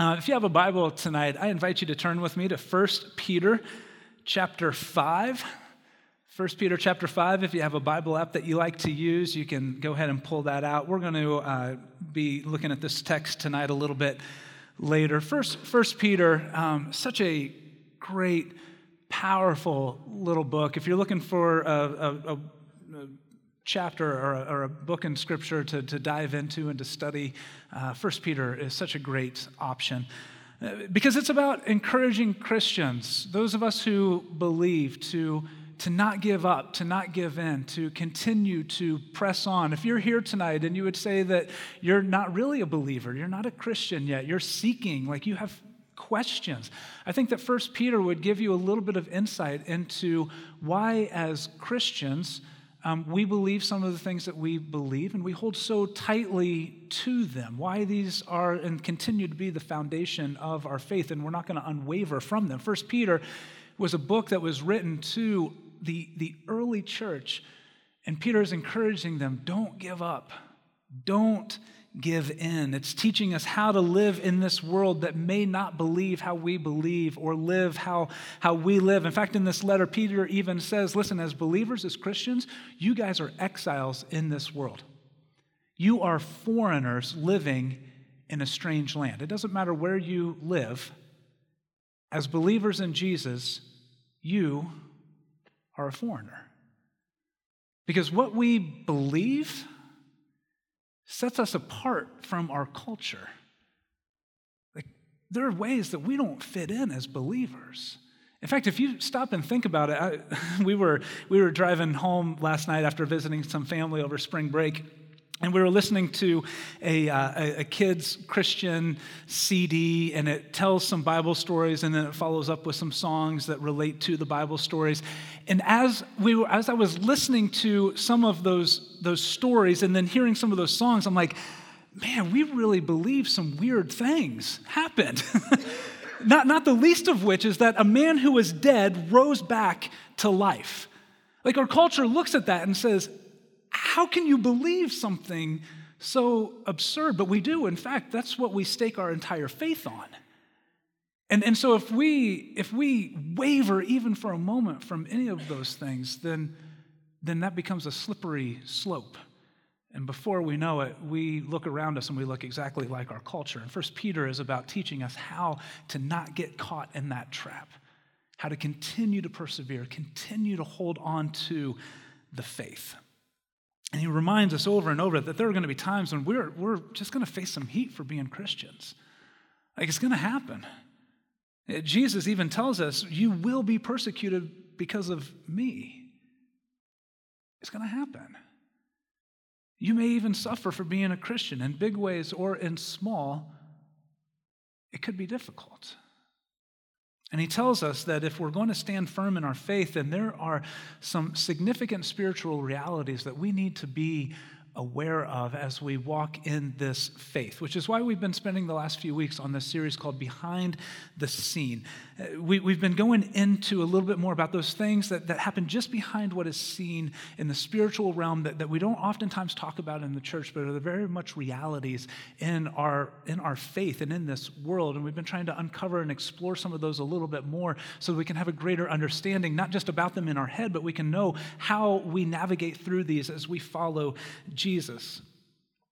Uh, if you have a Bible tonight, I invite you to turn with me to 1 Peter chapter 5. 1 Peter chapter 5, if you have a Bible app that you like to use, you can go ahead and pull that out. We're going to uh, be looking at this text tonight a little bit later. First, First Peter, um, such a great, powerful little book. If you're looking for a, a, a chapter or a, or a, book in Scripture to, to dive into and to study, uh, First Peter is such a great option. Uh, because it's about encouraging Christians, those of us who believe, to, to not give up, to not give in, to continue to press on. If you're here tonight and you would say that you're not really a believer, you're not a Christian yet, you're seeking, like you have questions. I think that First Peter would give you a little bit of insight into why, as Christians, um, we believe some of the things that we believe and we hold so tightly to them. Why these are and continue to be the foundation of our faith, and we're not going to unwaver from them. First Peter was a book that was written to the, the early church, and Peter is encouraging them don't give up, don't give in. It's teaching us how to live in this world that may not believe how we believe or live how, how we live. In fact, in this letter, Peter even says, listen, as believers, as Christians, you guys are exiles in this world. You are foreigners living in a strange land. It doesn't matter where you live. As believers in Jesus, you are a foreigner. Because what we believe, sets us apart from our culture. Like, there are ways that we don't fit in as believers. In fact, if you stop and think about it, I, we, were, we were driving home last night after visiting some family over spring break, and we were listening to a, uh, a, kid's Christian CD, and it tells some Bible stories, and then it follows up with some songs that relate to the Bible stories. And as, we were, as I was listening to some of those, those stories and then hearing some of those songs, I'm like, man, we really believe some weird things happened. not, not the least of which is that a man who was dead rose back to life. Like our culture looks at that and says, how can you believe something so absurd? But we do. In fact, that's what we stake our entire faith on. And, and so if we if we waver even for a moment from any of those things, then, then that becomes a slippery slope. And before we know it, we look around us and we look exactly like our culture. And First Peter is about teaching us how to not get caught in that trap, how to continue to persevere, continue to hold on to the faith. And he reminds us over and over that there are going to be times when we're, we're just going to face some heat for being Christians. Like it's going to happen. Eh, Jesus even tells us, You will be persecuted because of me. It's going to happen. You may even suffer for being a Christian in big ways or in small. It could be difficult. And he tells us that if we're going to stand firm in our faith, then there are some significant spiritual realities that we need to be aware of as we walk in this faith, which is why we've been spending the last few weeks on this series called Behind the Scene. Uh, we, have been going into a little bit more about those things that, that happen just behind what is seen in the spiritual realm that, that we don't oftentimes talk about in the church, but are very much realities in our, in our faith and in this world. And we've been trying to uncover and explore some of those a little bit more so we can have a greater understanding, not just about them in our head, but we can know how we navigate through these as we follow Jesus. Jesus.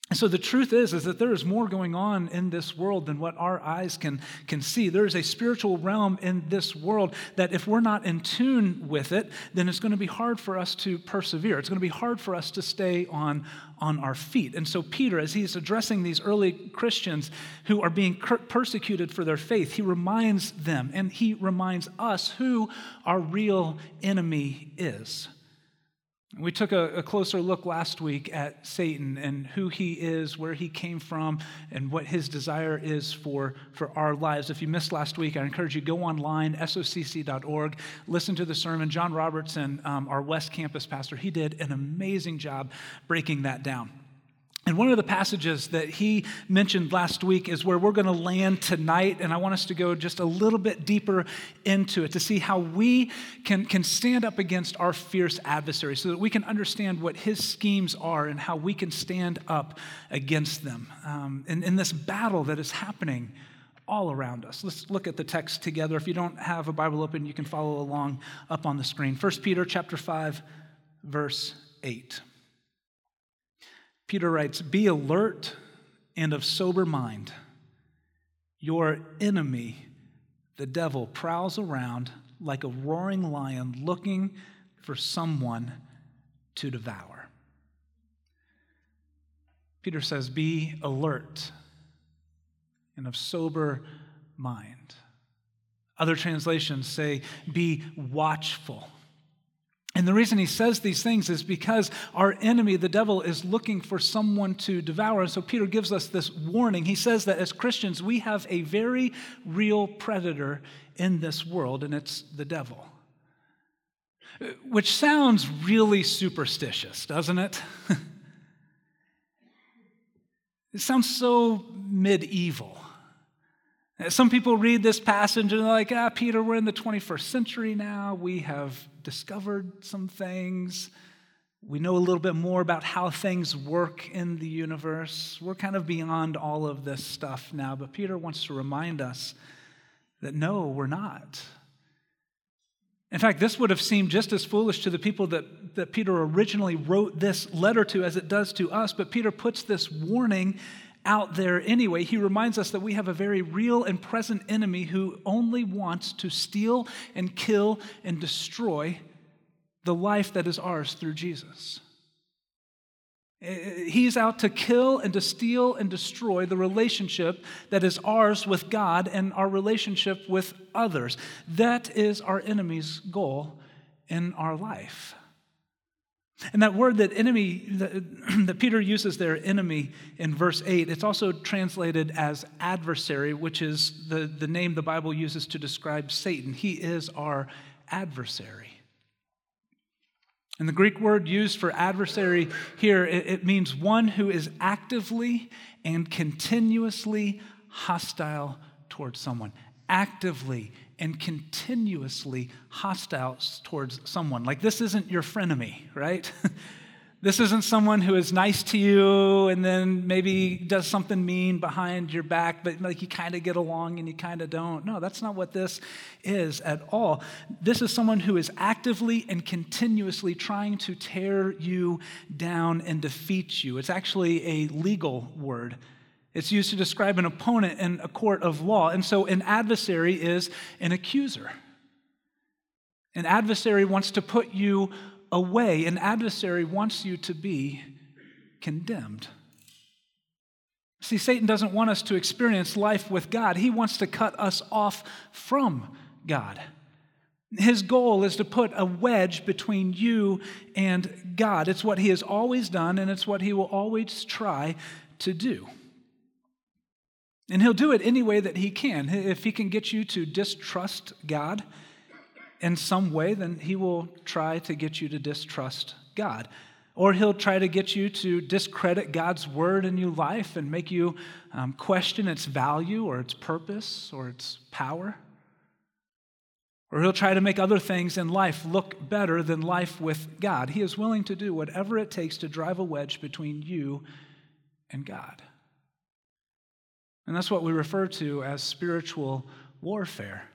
And so the truth is is that there is more going on in this world than what our eyes can, can see. There is a spiritual realm in this world that if we're not in tune with it, then it's going to be hard for us to persevere. It's going to be hard for us to stay on, on our feet. And so Peter, as he's addressing these early Christians who are being persecuted for their faith, he reminds them and he reminds us who our real enemy is. We took a, a, closer look last week at Satan and who he is, where he came from, and what his desire is for, for our lives. If you missed last week, I encourage you go online, socc.org, listen to the sermon. John Robertson, um, our West Campus pastor, he did an amazing job breaking that down. And one of the passages that he mentioned last week is where we're going to land tonight. And I want us to go just a little bit deeper into it to see how we can, can stand up against our fierce adversary so that we can understand what his schemes are and how we can stand up against them um, in, in this battle that is happening all around us. Let's look at the text together. If you don't have a Bible open, you can follow along up on the screen. 1 Peter chapter 5 verse 8. Peter writes, "Be alert and of sober mind. Your enemy, the devil, prowls around like a roaring lion looking for someone to devour." Peter says, "Be alert and of sober mind. Other translations say, be watchful. And the reason he says these things is because our enemy, the devil, is looking for someone to devour. And so Peter gives us this warning. He says that as Christians, we have a very real predator in this world, and it's the devil. Which sounds really superstitious, doesn't it? it sounds so medieval. Some people read this passage and they're like, ah, Peter, we're in the 21st century now. We have discovered some things. We know a little bit more about how things work in the universe. We're kind of beyond all of this stuff now. But Peter wants to remind us that no, we're not. In fact, this would have seemed just as foolish to the people that, that Peter originally wrote this letter to as it does to us. But Peter puts this warning out there anyway, he reminds us that we have a very real and present enemy who only wants to steal and kill and destroy the life that is ours through Jesus. Eh, eh, he's out to kill and to steal and destroy the relationship that is ours with God and our relationship with others. That is our enemy's goal in our life. And that word that enemy, that, that, Peter uses there, enemy, in verse 8, it's also translated as adversary, which is the, the name the Bible uses to describe Satan. He is our adversary. And the Greek word used for adversary here, it, it means one who is actively and continuously hostile towards someone. Actively and continuously hostile towards someone. Like, this isn't your frenemy, right? this isn't someone who is nice to you and then maybe does something mean behind your back, but like you kind of get along and you kind of don't. No, that's not what this is at all. This is someone who is actively and continuously trying to tear you down and defeat you. It's actually a legal word it's used to describe an opponent in a court of law. And so an adversary is an accuser. An adversary wants to put you away, an adversary wants you to be condemned. See, Satan doesn't want us to experience life with God, he wants to cut us off from God. His goal is to put a wedge between you and God. It's what he has always done, and it's what he will always try to do. And he'll do it any way that he can. If he can get you to distrust God in some way, then he will try to get you to distrust God. Or he'll try to get you to discredit God's word in your life and make you um, question its value or its purpose or its power. Or he'll try to make other things in life look better than life with God. He is willing to do whatever it takes to drive a wedge between you and God. And that's what we refer to as spiritual warfare.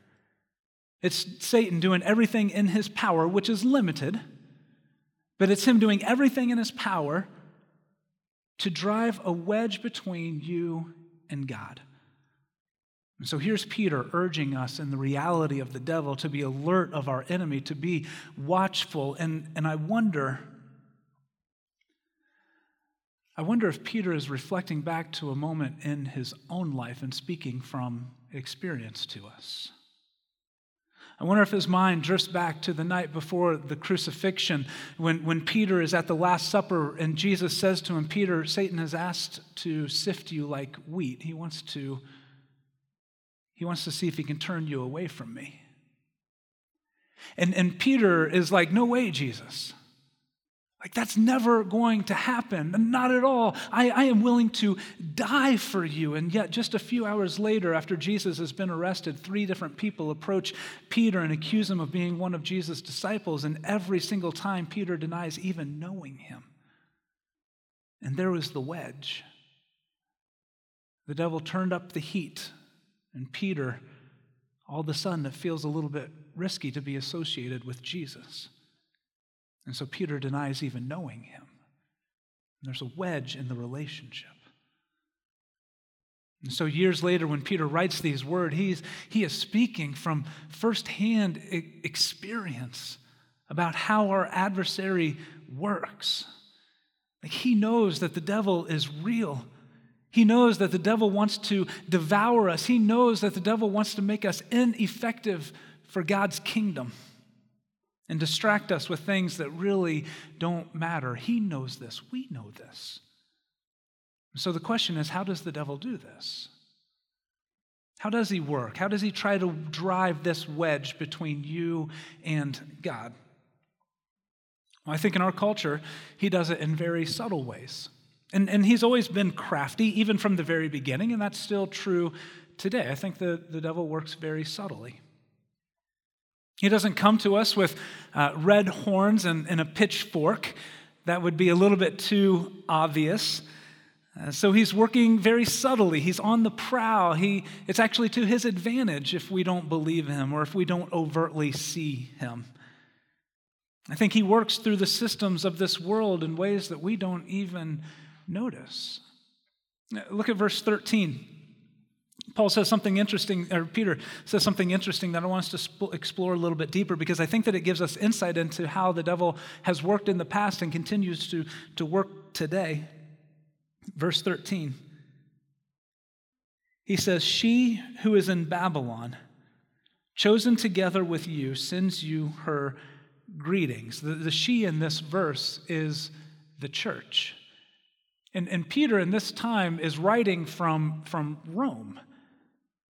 It's Satan doing everything in his power, which is limited, but it's him doing everything in his power to drive a wedge between you and God. And so here's Peter urging us in the reality of the devil to be alert of our enemy, to be watchful. And, and I wonder I wonder if Peter is reflecting back to a moment in his own life and speaking from experience to us. I wonder if his mind drifts back to the night before the crucifixion when, when Peter is at the Last Supper and Jesus says to him, Peter, Satan has asked to sift you like wheat. He wants to, he wants to see if he can turn you away from me. And, and Peter is like, No way, Jesus. Like, that's never going to happen. Not at all. I, I, am willing to die for you. And yet, just a few hours later, after Jesus has been arrested, three different people approach Peter and accuse him of being one of Jesus' disciples. And every single time, Peter denies even knowing him. And there was the wedge. The devil turned up the heat And Peter, all of a sudden, it feels a little bit risky to be associated with Jesus. And so Peter denies even knowing him. And there's a wedge in the relationship. And so, years later, when Peter writes these words, he's, he is speaking from firsthand experience about how our adversary works. Like he knows that the devil is real. He knows that the devil wants to devour us. He knows that the devil wants to make us ineffective for God's kingdom and distract us with things that really don't matter. He knows this. We know this. So the question is how does the devil do this? How does he work? How does he try to drive this wedge between you and God? Well, I think in our culture, he does it in very subtle ways. And, and he's always been crafty, even from the very beginning, and that's still true today. I think the, the devil works very subtly. He doesn't come to us with uh, red horns and, and, a pitchfork. That would be a little bit too obvious. Uh, so he's working very subtly. He's on the prowl. He, it's actually to his advantage if we don't believe him or if we don't overtly see him. I think he works through the systems of this world in ways that we don't even notice. Look at verse 13. Paul says something interesting, or Peter says something interesting that I want us to explore a little bit deeper because I think that it gives us insight into how the devil has worked in the past and continues to, to work today. Verse 13. He says, She who is in Babylon, chosen together with you, sends you her greetings. The, the she in this verse is the church. And, and Peter in this time is writing from, from Rome.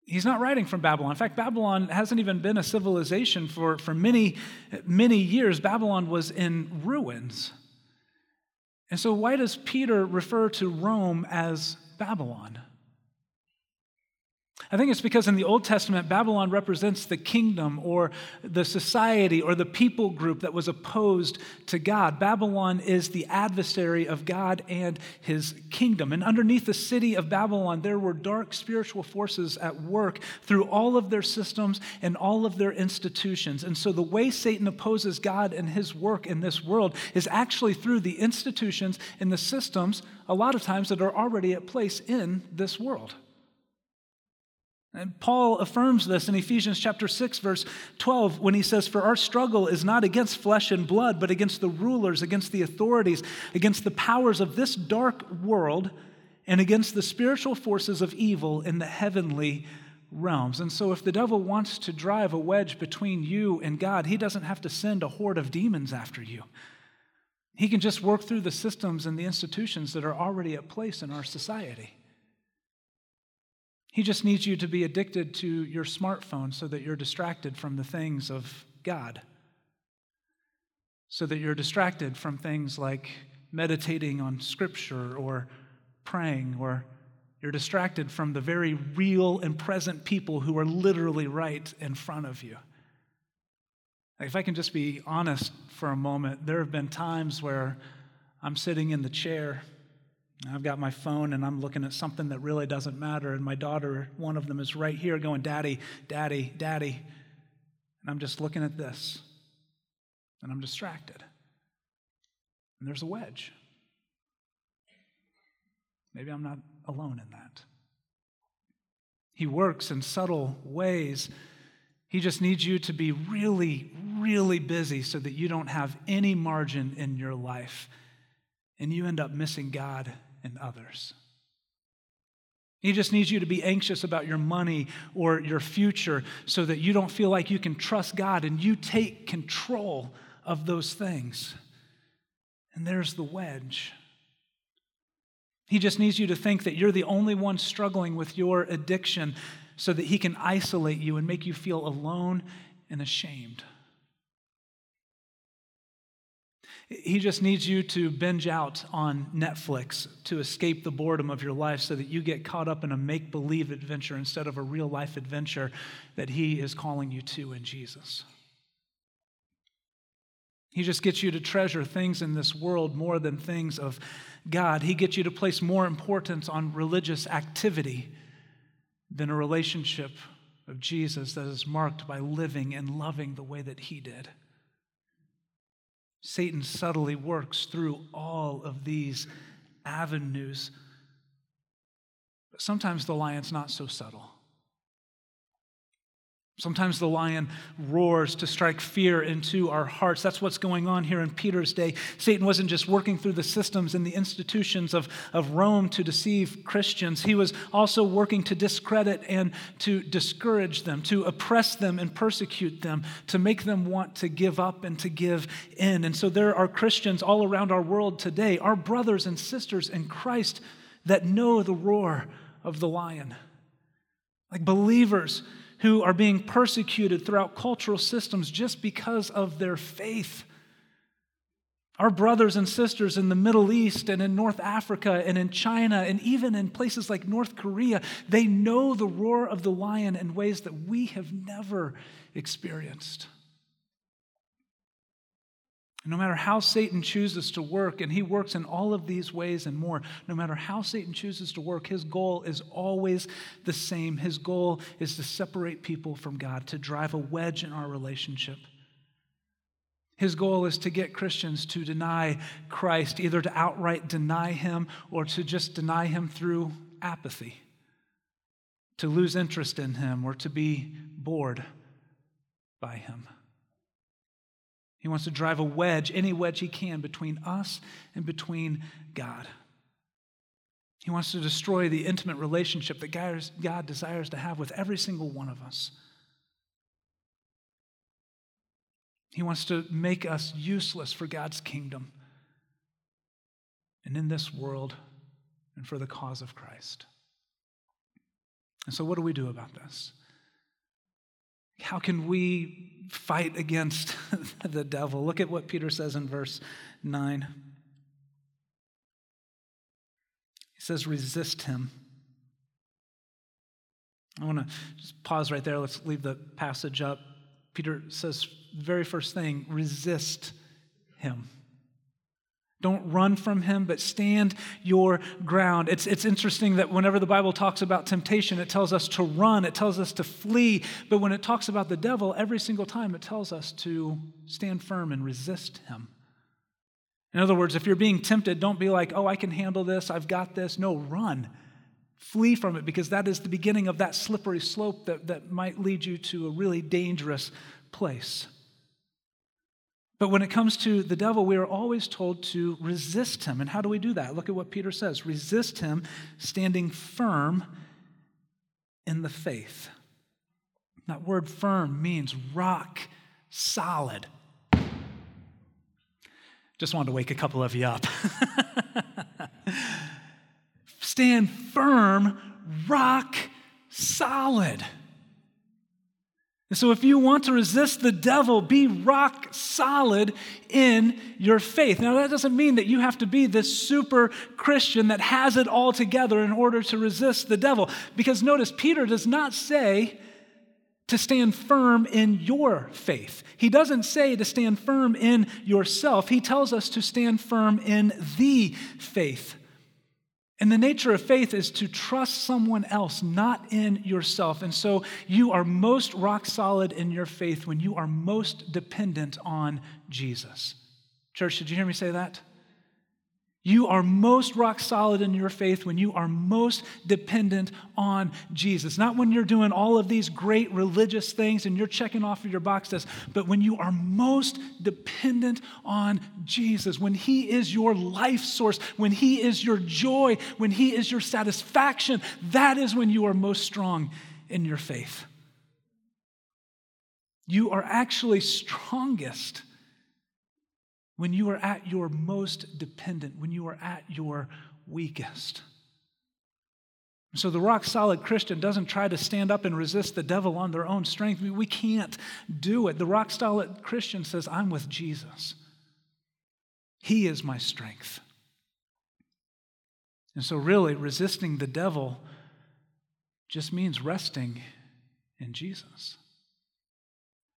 He's not writing from Babylon. In fact, Babylon hasn't even been a civilization for, for many, many years. Babylon was in ruins. And so, why does Peter refer to Rome as Babylon? I think it's because in the Old Testament, Babylon represents the kingdom or the society or the people group that was opposed to God. Babylon is the adversary of God and his kingdom. And underneath the city of Babylon, there were dark spiritual forces at work through all of their systems and all of their institutions. And so the way Satan opposes God and his work in this world is actually through the institutions and the systems, a lot of times, that are already at place in this world. And Paul affirms this in Ephesians chapter 6 verse 12 when he says for our struggle is not against flesh and blood but against the rulers against the authorities against the powers of this dark world and against the spiritual forces of evil in the heavenly realms. And so if the devil wants to drive a wedge between you and God, he doesn't have to send a horde of demons after you. He can just work through the systems and the institutions that are already at place in our society. He just needs you to be addicted to your smartphone so that you're distracted from the things of God. So that you're distracted from things like meditating on Scripture or praying, or you're distracted from the very real and present people who are literally right in front of you. If I can just be honest for a moment, there have been times where I'm sitting in the chair I've got my phone and I'm looking at something that really doesn't matter. And my daughter, one of them, is right here going, Daddy, Daddy, Daddy. And I'm just looking at this and I'm distracted. And there's a wedge. Maybe I'm not alone in that. He works in subtle ways. He just needs you to be really, really busy so that you don't have any margin in your life and you end up missing God and others. He just needs you to be anxious about your money or your future so that you don't feel like you can trust God and you take control of those things. And there's the wedge. He just needs you to think that you're the only one struggling with your addiction so that he can isolate you and make you feel alone and ashamed. He just needs you to binge out on Netflix to escape the boredom of your life so that you get caught up in a make believe adventure instead of a real life adventure that He is calling you to in Jesus. He just gets you to treasure things in this world more than things of God. He gets you to place more importance on religious activity than a relationship of Jesus that is marked by living and loving the way that he did. Satan subtly works through all of these avenues. But sometimes the lion's not so subtle. Sometimes the lion roars to strike fear into our hearts. That's what's going on here in Peter's day. Satan wasn't just working through the systems and the institutions of, of Rome to deceive Christians, he was also working to discredit and to discourage them, to oppress them and persecute them, to make them want to give up and to give in. And so there are Christians all around our world today, our brothers and sisters in Christ, that know the roar of the lion. Like believers who are being persecuted throughout cultural systems just because of their faith. Our brothers and sisters in the Middle East and in North Africa and in China and even in places like North Korea, they know the roar of the lion in ways that we have never experienced. No matter how Satan chooses to work, and he works in all of these ways and more, no matter how Satan chooses to work, his goal is always the same. His goal is to separate people from God, to drive a wedge in our relationship. His goal is to get Christians to deny Christ, either to outright deny him or to just deny him through apathy, to lose interest in him or to be bored by him. He wants to drive a wedge, any wedge he can, between us and between God. He wants to destroy the intimate relationship that God desires to have with every single one of us. He wants to make us useless for God's kingdom and in this world and for the cause of Christ. And so, what do we do about this? How can we fight against the devil? Look at what Peter says in verse 9. He says, resist him. I want to just pause right there. Let's leave the passage up. Peter says, very first thing, resist him. Don't run from him, but stand your ground. It's, it's interesting that whenever the Bible talks about temptation, it tells us to run, it tells us to flee. But when it talks about the devil, every single time it tells us to stand firm and resist him. In other words, if you're being tempted, don't be like, oh, I can handle this, I've got this. No, run. Flee from it because that is the beginning of that slippery slope that, that might lead you to a really dangerous place. But when it comes to the devil, we are always told to resist him. And how do we do that? Look at what Peter says resist him, standing firm in the faith. That word firm means rock solid. Just wanted to wake a couple of you up. Stand firm, rock solid. And so, if you want to resist the devil, be rock solid in your faith. Now, that doesn't mean that you have to be this super Christian that has it all together in order to resist the devil. Because notice, Peter does not say to stand firm in your faith, he doesn't say to stand firm in yourself. He tells us to stand firm in the faith and the nature of faith is to trust someone else, not in yourself. And so you are most rock solid in your faith when you are most dependent on Jesus. Church, did you hear me say that? You are most rock solid in your faith when you are most dependent on Jesus. Not when you're doing all of these great religious things and you're checking off of your box but when you are most dependent on Jesus, when He is your life source, when He is your joy, when He is your satisfaction, that is when you are most strong in your faith. You are actually strongest when you are at your most dependent, when you are at your weakest. So the rock solid Christian doesn't try to stand up and resist the devil on their own strength. We can't do it. The rock solid Christian says, I'm with Jesus. He is my strength. And so, really, resisting the devil just means resting in Jesus.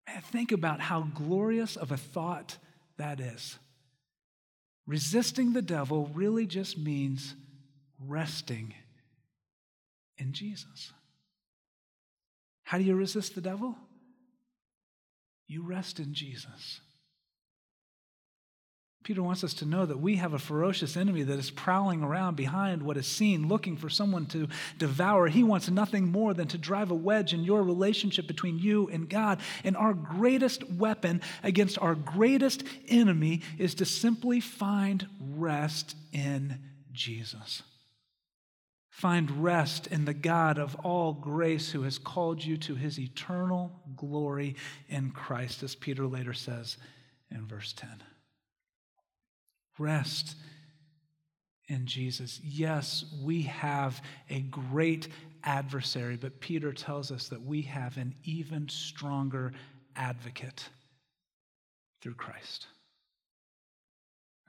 Man, think about how glorious of a thought that is. Resisting the devil really just means resting in Jesus. How do you resist the devil? You rest in Jesus. Peter wants us to know that we have a ferocious enemy that is prowling around behind what is seen, looking for someone to devour. He wants nothing more than to drive a wedge in your relationship between you and God. And our greatest weapon against our greatest enemy is to simply find rest in Jesus. Find rest in the God of all grace who has called you to his eternal glory in Christ, as Peter later says in verse 10. Rest in Jesus. Yes, we have a great adversary, but Peter tells us that we have an even stronger advocate through Christ.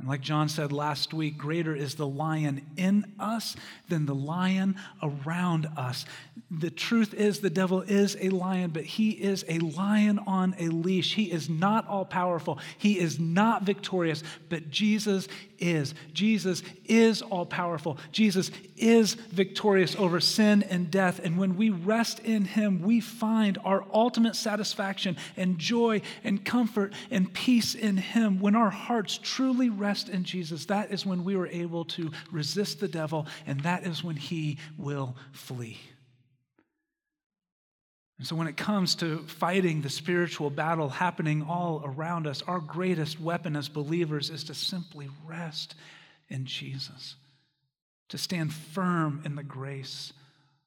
And like John said last week, greater is the lion in us than the lion around us. The truth is, the devil is a lion, but he is a lion on a leash. He is not all powerful, he is not victorious, but Jesus is. Jesus is all powerful. Jesus is victorious over sin and death. And when we rest in him, we find our ultimate satisfaction and joy and comfort and peace in him. When our hearts truly rest in Jesus, that is when we are able to resist the devil, and that is when he will flee. And so, when it comes to fighting the spiritual battle happening all around us, our greatest weapon as believers is to simply rest in Jesus, to stand firm in the grace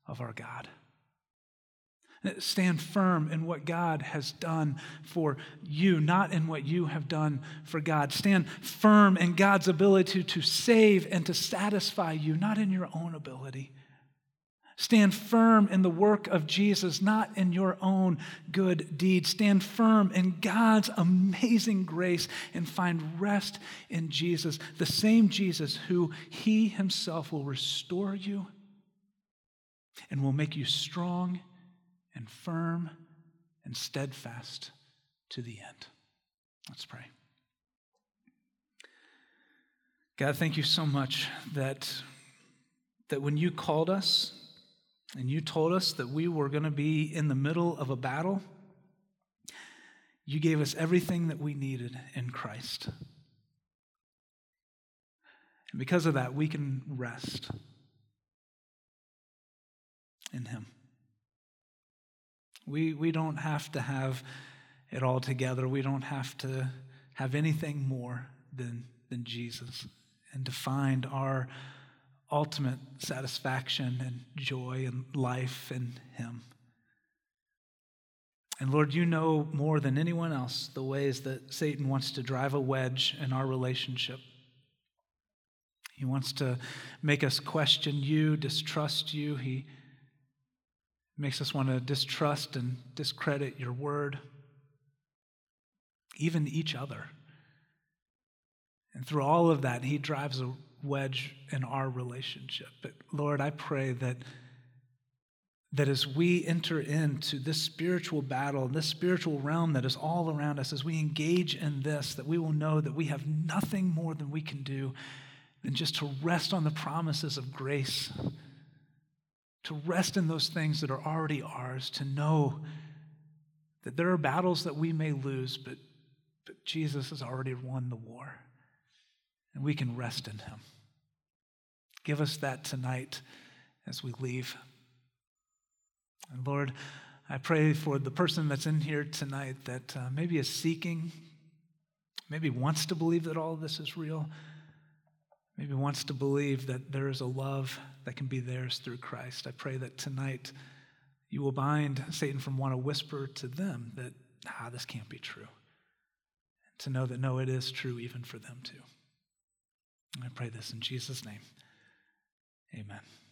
of our God. Stand firm in what God has done for you, not in what you have done for God. Stand firm in God's ability to save and to satisfy you, not in your own ability. Stand firm in the work of Jesus, not in your own good deeds. Stand firm in God's amazing grace and find rest in Jesus, the same Jesus who He Himself will restore you and will make you strong and firm and steadfast to the end. Let's pray. God, thank you so much that, that when you called us, and you told us that we were going to be in the middle of a battle, you gave us everything that we needed in Christ. And because of that, we can rest in Him. We, we don't have to have it all together. We don't have to have anything more than, than Jesus and to find our ultimate satisfaction and joy and life in Him. And Lord, you know more than anyone else the ways that Satan wants to drive a wedge in our relationship. He wants to make us question you, distrust you. He makes us want to distrust and discredit your word, even each other. And through all of that, he drives a wedge in our relationship. But Lord, I pray that, that as we enter into this spiritual battle, this spiritual realm that is all around us, as we engage in this, that we will know that we have nothing more than we can do than just to rest on the promises of grace, to rest in those things that are already ours, to know that there are battles that we may lose, but, but Jesus has already won the war. And we can rest in him. Give us that tonight as we leave. And Lord, I pray for the person that's in here tonight that uh, maybe is seeking, maybe wants to believe that all of this is real, maybe wants to believe that there is a love that can be theirs through Christ. I pray that tonight you will bind Satan from want to whisper to them that, ah, this can't be true. To know that, no, it is true even for them too. I pray this in Jesus' name. Amen.